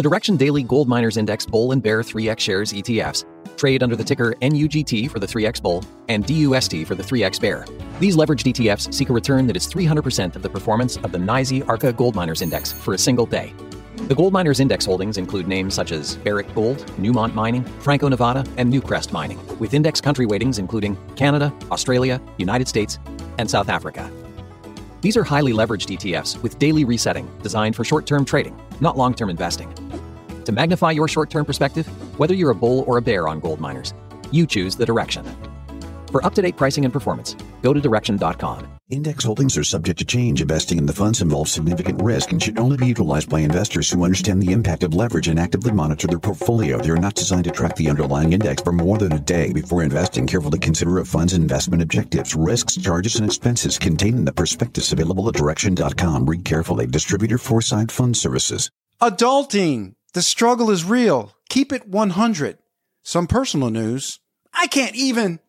The Direxion Daily Gold Miners Index Bull and Bear 3X shares ETFs trade under the ticker NUGT for the 3X Bull and DUST for the 3X Bear. These leveraged ETFs seek a return that is 300% of the performance of the NYSE Arca Gold Miners Index for a single day. The Gold Miners Index holdings include names such as Barrick Gold, Newmont Mining, Franco Nevada, and Newcrest Mining, with index country weightings including Canada, Australia, United States, and South Africa. These are highly leveraged ETFs with daily resetting designed for short term trading, not long term investing. To magnify your short term perspective, whether you're a bull or a bear on gold miners, you choose the direction. For up to date pricing and performance, go to direxion.com. Index holdings are subject to change. Investing in the funds involves significant risk and should only be utilized by investors who understand the impact of leverage and actively monitor their portfolio. They are not designed to track the underlying index for more than a day. Before investing, carefully consider a fund's investment objectives, risks, charges, and expenses contained in the prospectus available at direxion.com. Read carefully. Distributor Foreside Fund Services. Adulting. The struggle is real. Keep it 100. Some personal news. I can't even.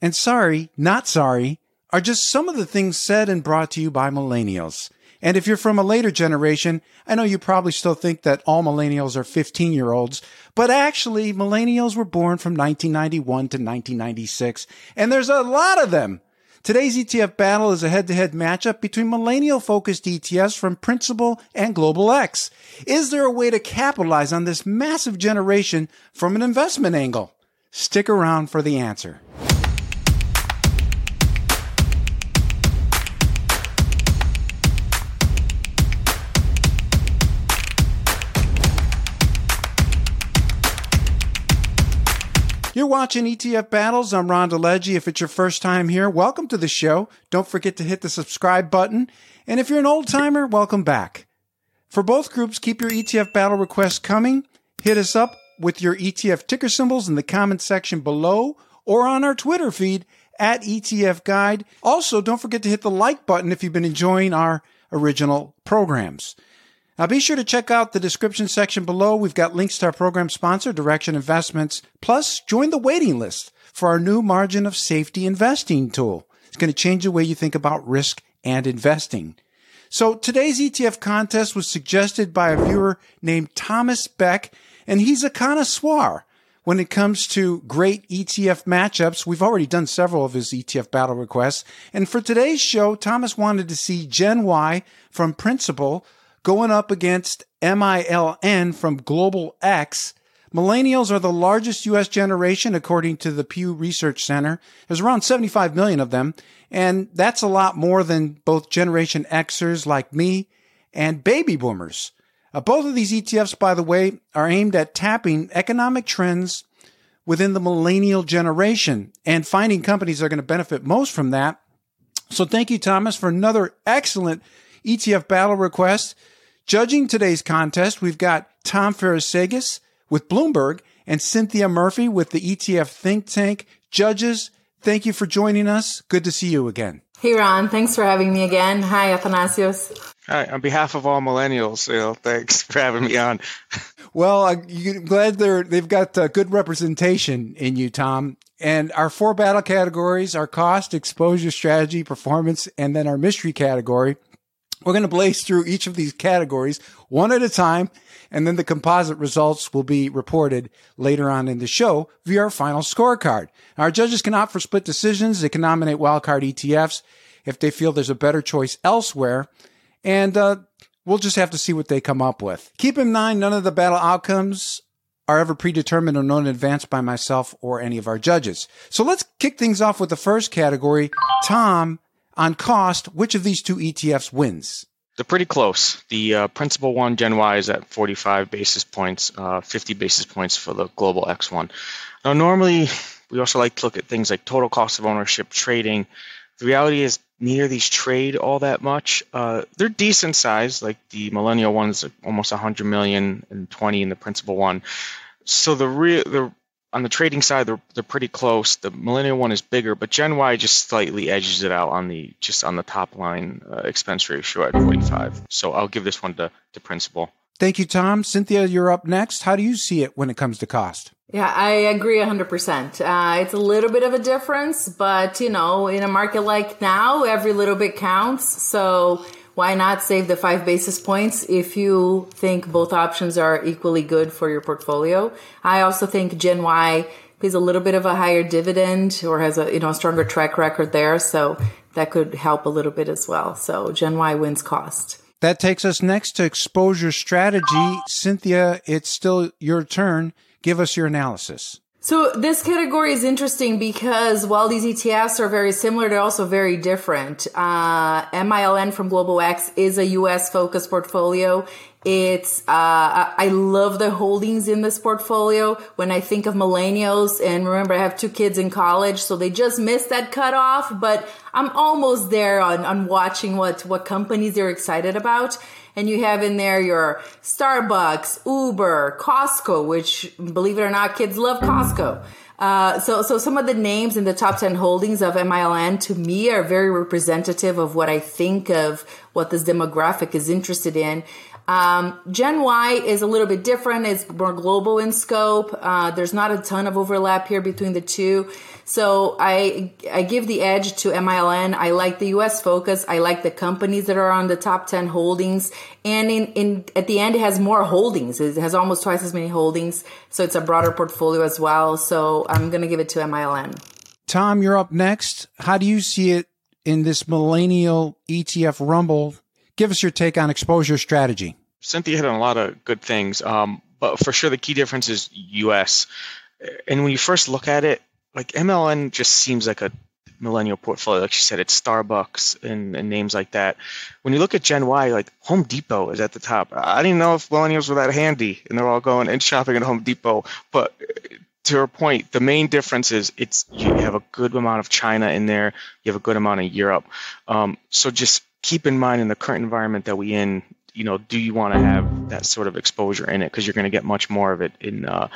And sorry, not sorry, are just some of the things said and brought to you by millennials. And if you're from a later generation, I know you probably still think that all millennials are 15 year olds, but actually millennials were born from 1991 to 1996, and there's a lot of them. Today's ETF battle is a head-to-head matchup between millennial-focused ETFs from Principal and Global X. Is there a way to capitalize on this massive generation from an investment angle? Stick around for the answer. Watching ETF Battles. I'm Ron DeLegge. If it's your first time here, welcome to the show. Don't forget to hit the subscribe button. And if you're an old timer, welcome back. For both groups, keep your ETF battle requests coming. Hit us up with your ETF ticker symbols in the comment section below or on our Twitter feed at ETF Guide. Also, don't forget to hit the like button if you've been enjoying our original programs. Now be sure to check out the description section below. We've got links to our program sponsor, Direxion Investments. Plus, join the waiting list for our new margin of safety investing tool. It's going to change the way you think about risk and investing. So today's ETF contest was suggested by a viewer named Thomas Beck, and he's a connoisseur when it comes to great ETF matchups. We've already done several of his ETF battle requests. And for today's show, Thomas wanted to see Gen Y from Principal going up against MILN from Global X. Millennials are the largest U.S. generation, according to the Pew Research Center. There's around 75 million of them, and that's a lot more than both Generation Xers like me and baby boomers. Uh, both of these ETFs, by the way, are aimed at tapping economic trends within the millennial generation and finding companies that are going to benefit most from that. So thank you, Thomas, for another excellent ETF battle request. Judging today's contest, we've got Tom Psarofagis with Bloomberg and Cinthia Murphy with the ETF think tank. Judges, thank you for joining us. Good to see you again. Hey, Ron. Thanks for having me again. Hi, Athanasios. Hi, on behalf of all millennials, you know, thanks for having me on. well, I'm glad they're they've got uh, good representation in you, Tom. And our four battle categories are cost, exposure, strategy, performance, and then our mystery category we're going to blaze through each of these categories one at a time, and then the composite results will be reported later on in the show via our final scorecard. Our judges can opt for split decisions. They can nominate wildcard ETFs if they feel there's a better choice elsewhere. And uh, we'll just have to see what they come up with. Keep in mind, none of the battle outcomes are ever predetermined or known in advance by myself or any of our judges. So let's kick things off with the first category. Tom, on cost, which of these two ETFs wins? They're pretty close. The uh, principal one, Gen Y, is at 45 basis points, uh, 50 basis points for the global X one. Now, normally, we also like to look at things like total cost of ownership, trading. The reality is, neither of these trade all that much. Uh, they're decent size, like the millennial one's almost 100 million and 20 in the principal one. So the real the on the trading side, they're they're pretty close. The Millennial one is bigger, but Gen Y just slightly edges it out on the just on the top line uh, expense ratio at 45. So I'll give this one to to Principal. Thank you, Tom. Cinthia, you're up next. How do you see it when it comes to cost? Yeah, I agree 100%. Uh, it's a little bit of a difference, but you know, in a market like now, every little bit counts. So why not save the five basis points if you think both options are equally good for your portfolio? I also think Gen Y pays a little bit of a higher dividend or has a you know a stronger track record there, so that could help a little bit as well. So Gen Y wins cost. That takes us next to exposure strategy. Cinthia, it's still your turn. Give us your analysis. So this category is interesting because while these ETFs are very similar, they're also very different. Uh, MILN from Global X is a U.S. focused portfolio. It's uh, I love the holdings in this portfolio. When I think of millennials, and remember I have two kids in college, so they just missed that cutoff. But I'm almost there on on watching what what companies they're excited about and you have in there your Starbucks, Uber, Costco, which believe it or not, kids love Costco. Uh, so, so some of the names in the top 10 holdings of MILN to me are very representative of what I think of what this demographic is interested in. Um, Gen Y is a little bit different. It's more global in scope. Uh, there's not a ton of overlap here between the two. So I, I give the edge to MILN. I like the US focus. I like the companies that are on the top 10 holdings. And in, in, at the end, it has more holdings. It has almost twice as many holdings. So it's a broader portfolio as well. So I'm going to give it to MILN. Tom, you're up next. How do you see it in this millennial ETF rumble Give us your take on exposure strategy. Cinthia hit on a lot of good things, um, but for sure the key difference is U.S. And when you first look at it, like MLN just seems like a millennial portfolio. Like she said, it's Starbucks and, and, names like that. When you look at Gen Y, like Home Depot is at the top. I didn't know if millennials were that handy, and they're all going and shopping at Home Depot. But to her point, the main difference is it's you have a good amount of China in there. You have a good amount of Europe. Um, so just keep in mind in the current environment that we in, you know, do you want to have that sort of exposure in it? Because you're going to get much more of it in uh,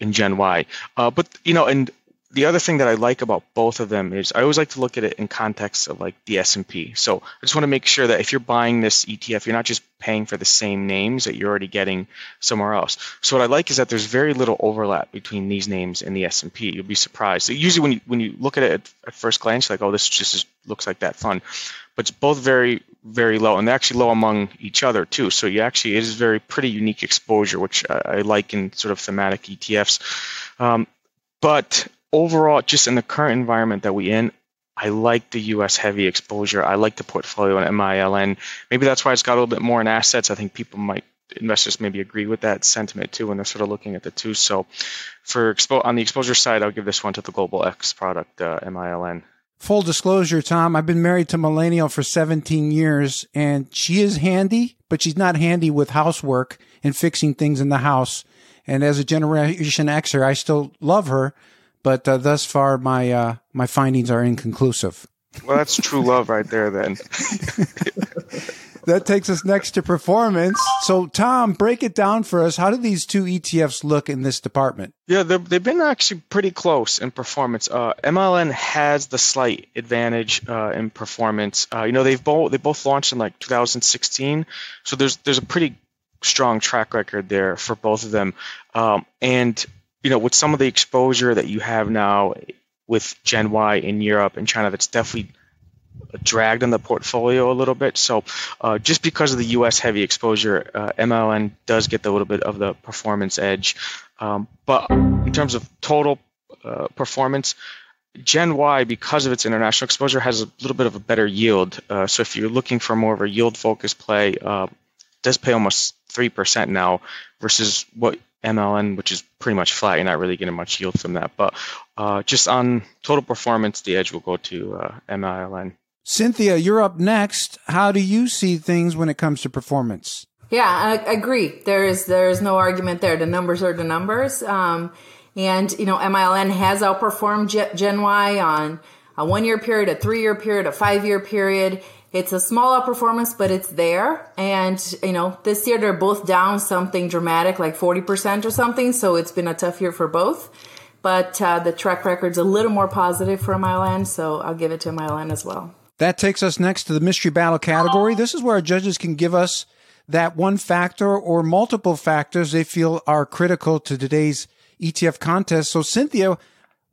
in Gen Y. Uh, but you know, and the other thing that I like about both of them is I always like to look at it in context of like the S&P. So I just want to make sure that if you're buying this ETF, you're not just paying for the same names that you're already getting somewhere else. So what I like is that there's very little overlap between these names and the S&P. You'll be surprised. So usually when you when you look at it at, at first glance, like oh this just is, looks like that fund, but it's both very very low and they're actually low among each other too. So you actually it is very pretty unique exposure, which I, I like in sort of thematic ETFs. Um, but overall, just in the current environment that we in, I like the U.S. heavy exposure. I like the portfolio in MILN. Maybe that's why it's got a little bit more in assets. I think people might investors maybe agree with that sentiment too when they're sort of looking at the two. So, for expo- on the exposure side, I'll give this one to the Global X product, uh, MILN. Full disclosure, Tom, I've been married to Millennial for 17 years, and she is handy, but she's not handy with housework and fixing things in the house. And as a Generation Xer, I still love her, but uh, thus far my uh, my findings are inconclusive. Well, that's true love right there. Then that takes us next to performance. So, Tom, break it down for us. How do these two ETFs look in this department? Yeah, they've been actually pretty close in performance. Uh, MLN has the slight advantage uh, in performance. Uh, you know, they've both they both launched in like 2016, so there's there's a pretty strong track record there for both of them. Um, and you know, with some of the exposure that you have now with Gen Y in Europe and China, that's definitely dragged on the portfolio a little bit. So, uh, just because of the U.S. heavy exposure, uh, MLN does get a little bit of the performance edge. Um, but in terms of total uh, performance, Gen Y, because of its international exposure, has a little bit of a better yield. Uh, so, if you're looking for more of a yield focused play, uh, does pay almost three percent now versus what MLN, which is pretty much flat. You're not really getting much yield from that. But uh, just on total performance, the edge will go to uh, MLN. Cinthia, you're up next. How do you see things when it comes to performance? Yeah, I agree. There is there is no argument there. The numbers are the numbers. Um, and you know, MLN has outperformed Gen Y on a one year period, a three year period, a five year period. It's a small outperformance, but it's there. And, you know, this year they're both down something dramatic, like 40% or something. So it's been a tough year for both. But uh, the track record's a little more positive for MILN, so I'll give it to MILN as well. That takes us next to the mystery battle category. This is where our judges can give us that one factor or multiple factors they feel are critical to today's ETF contest. So, Cinthia,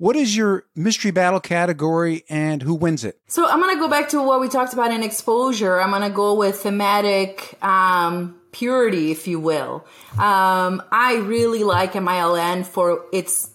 What is your mystery battle category and who wins it? So I'm going to go back to what we talked about in exposure. I'm going to go with thematic um, purity, if you will. Um, I really like MILN for its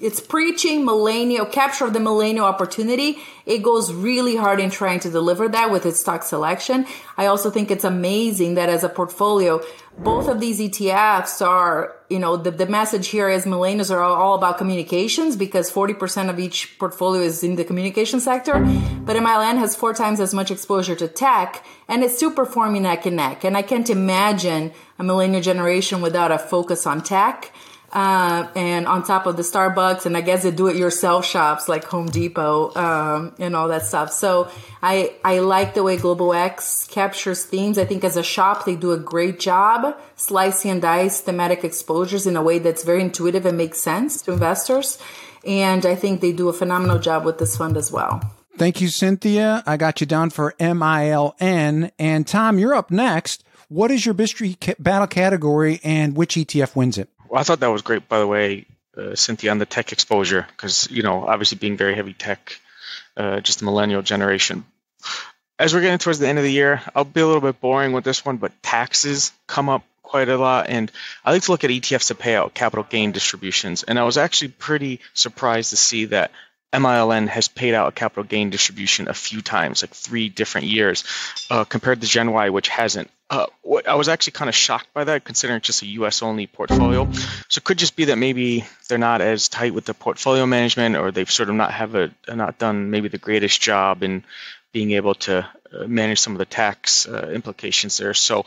it's preaching millennial capture of the millennial opportunity. It goes really hard in trying to deliver that with its stock selection. I also think it's amazing that as a portfolio, both of these ETFs are, you know, the, the message here is millennials are all about communications because 40% of each portfolio is in the communication sector. But MILN has four times as much exposure to tech and it's still performing neck and neck. And I can't imagine a millennial generation without a focus on tech uh, and on top of the Starbucks and I guess the do-it-yourself shops like Home Depot um, and all that stuff. So I I like the way Global X captures themes. I think as a shop they do a great job slicing and dice thematic exposures in a way that's very intuitive and makes sense to investors. And I think they do a phenomenal job with this fund as well. Thank you, Cinthia. I got you down for MILN. And Tom, you're up next. What is your mystery battle category and which ETF wins it? Well, I thought that was great, by the way, uh, Cinthia, on the tech exposure, because, you know, obviously being very heavy tech, uh, just the millennial generation. As we're getting towards the end of the year, I'll be a little bit boring with this one, but taxes come up quite a lot. And I like to look at ETFs to pay out capital gain distributions. And I was actually pretty surprised to see that MILN has paid out a capital gain distribution a few times, like three different years, uh, compared to Gen Y, which hasn't. Uh, I was actually kind of shocked by that, considering it's just a U.S. only portfolio. So it could just be that maybe they're not as tight with the portfolio management, or they've sort of not have a not done maybe the greatest job in being able to uh, manage some of the tax uh, implications there. So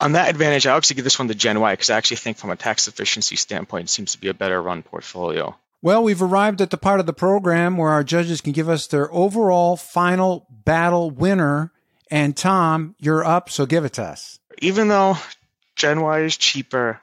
on that advantage, I obviously give this one to Gen Y because I actually think from a tax efficiency standpoint, it seems to be a better run portfolio. Well, we've arrived at the part of the program where our judges can give us their overall final battle winner. And Tom, you're up, so give it to us. Even though Gen Y is cheaper,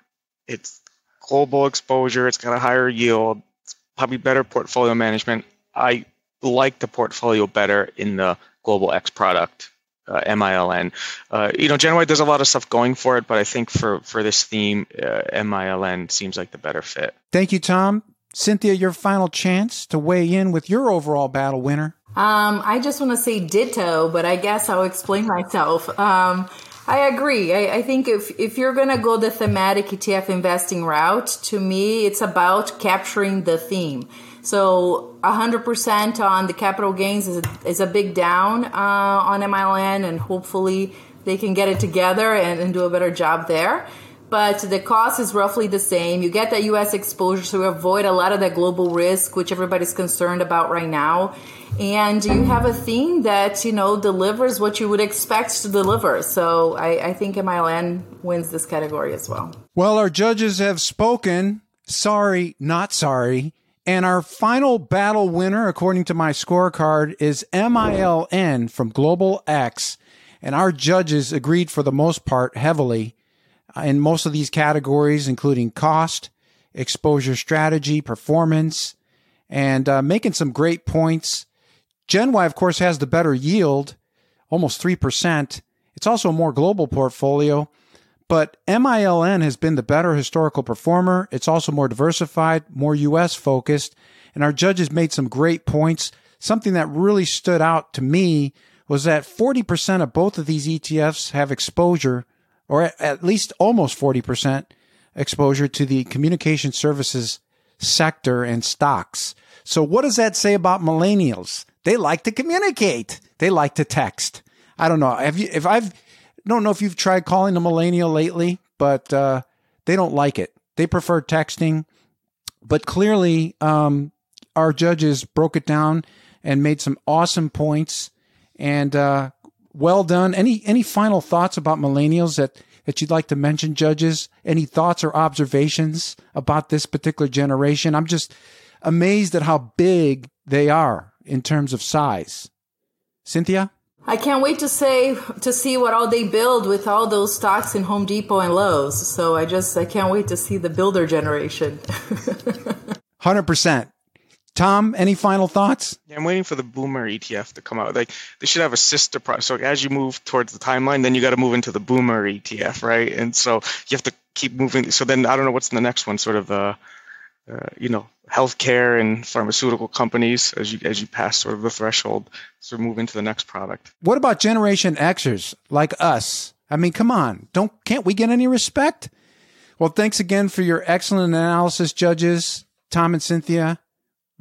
it's global exposure, it's got a higher yield, it's probably better portfolio management. I like the portfolio better in the Global X product. Uh, MILN. Uh, you know, Gen Y does a lot of stuff going for it, but I think for for this theme, uh, MILN seems like the better fit. Thank you, Tom. Cinthia, your final chance to weigh in with your overall battle winner. Um, I just want to say ditto, but I guess I'll explain myself. Um, I agree. I, I, think if, if you're going to go the thematic ETF investing route, to me, it's about capturing the theme. So 100% on the capital gains is a, is a big down uh, on MLN, and hopefully they can get it together and, and do a better job there but the cost is roughly the same. You get that US exposure to avoid a lot of that global risk, which everybody's concerned about right now. And you have a theme that, you know, delivers what you would expect to deliver. So I, I think MILN wins this category as well. Well, our judges have spoken. Sorry, not sorry. And our final battle winner, according to my scorecard, is MILN from Global X. And our judges agreed for the most part heavily in most of these categories, including cost, exposure strategy, performance, and uh, making some great points. Gen Y, of course, has the better yield, almost 3%. It's also a more global portfolio, but MILN has been the better historical performer. It's also more diversified, more US focused, and our judges made some great points. Something that really stood out to me was that 40% of both of these ETFs have exposure or at least almost 40% exposure to the communication services sector and stocks. So what does that say about millennials? They like to communicate. They like to text. I don't know. Have you, if I've, don't know if you've tried calling a millennial lately, but, uh, they don't like it. They prefer texting, but clearly, um, our judges broke it down and made some awesome points. And, uh, well done. Any any final thoughts about millennials that that you'd like to mention, judges? Any thoughts or observations about this particular generation? I'm just amazed at how big they are in terms of size. Cinthia? I can't wait to say to see what all they build with all those stocks in Home Depot and Lowe's. So I just I can't wait to see the builder generation. 100%. Tom, any final thoughts? Yeah, I'm waiting for the Boomer ETF to come out. Like they should have a sister product. So as you move towards the timeline, then you got to move into the Boomer ETF, right? And so you have to keep moving. So then I don't know what's in the next one. Sort of the, uh, you know, healthcare and pharmaceutical companies as you as you pass sort of the threshold to move into the next product. What about Generation Xers like us? I mean, come on, don't can't we get any respect? Well, thanks again for your excellent analysis, judges, Tom and Cinthia.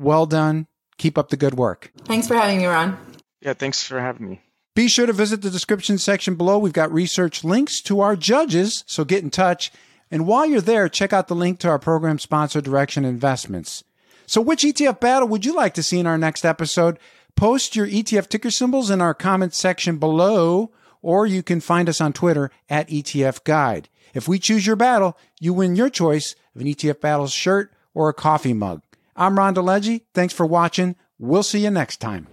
Well done. Keep up the good work. Thanks for having me, Ron. Yeah, thanks for having me. Be sure to visit the description section below. We've got research links to our judges, so get in touch. And while you're there, check out the link to our program sponsor, Direxion Investments. So, which ETF battle would you like to see in our next episode? Post your ETF ticker symbols in our comment section below, or you can find us on Twitter at ETF Guide. If we choose your battle, you win your choice of an ETF Battles shirt or a coffee mug. I'm Ron DeLegge. Thanks for watching. We'll see you next time.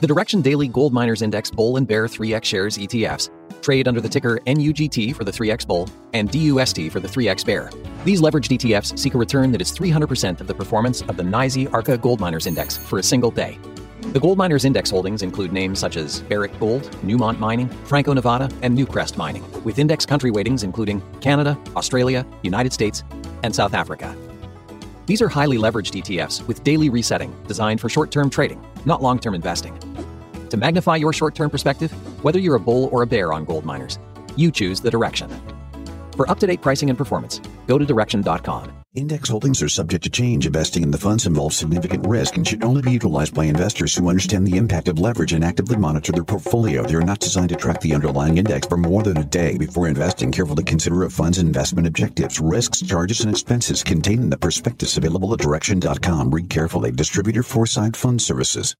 The Direxion Daily Gold Miners Index Bull and Bear 3X shares ETFs trade under the ticker NUGT for the 3X Bull and DUST for the 3X Bear. These leveraged ETFs seek a return that is 300% of the performance of the NYSE Arca Gold Miners Index for a single day. The Gold Miners Index holdings include names such as Barrick Gold, Newmont Mining, Franco Nevada, and Newcrest Mining, with index country weightings including Canada, Australia, United States, and South Africa. These are highly leveraged ETFs with daily resetting designed for short term trading, not long term investing. To magnify your short term perspective, whether you're a bull or a bear on gold miners, you choose the Direxion. For up to date pricing and performance, go to direxion.com. Index holdings are subject to change. Investing in the funds involves significant risk and should only be utilized by investors who understand the impact of leverage and actively monitor their portfolio. They are not designed to track the underlying index for more than a day. Before investing, carefully consider a fund's investment objectives, risks, charges, and expenses contained in the prospectus available at direxion.com. Read carefully. Distributor Foreside Fund Services.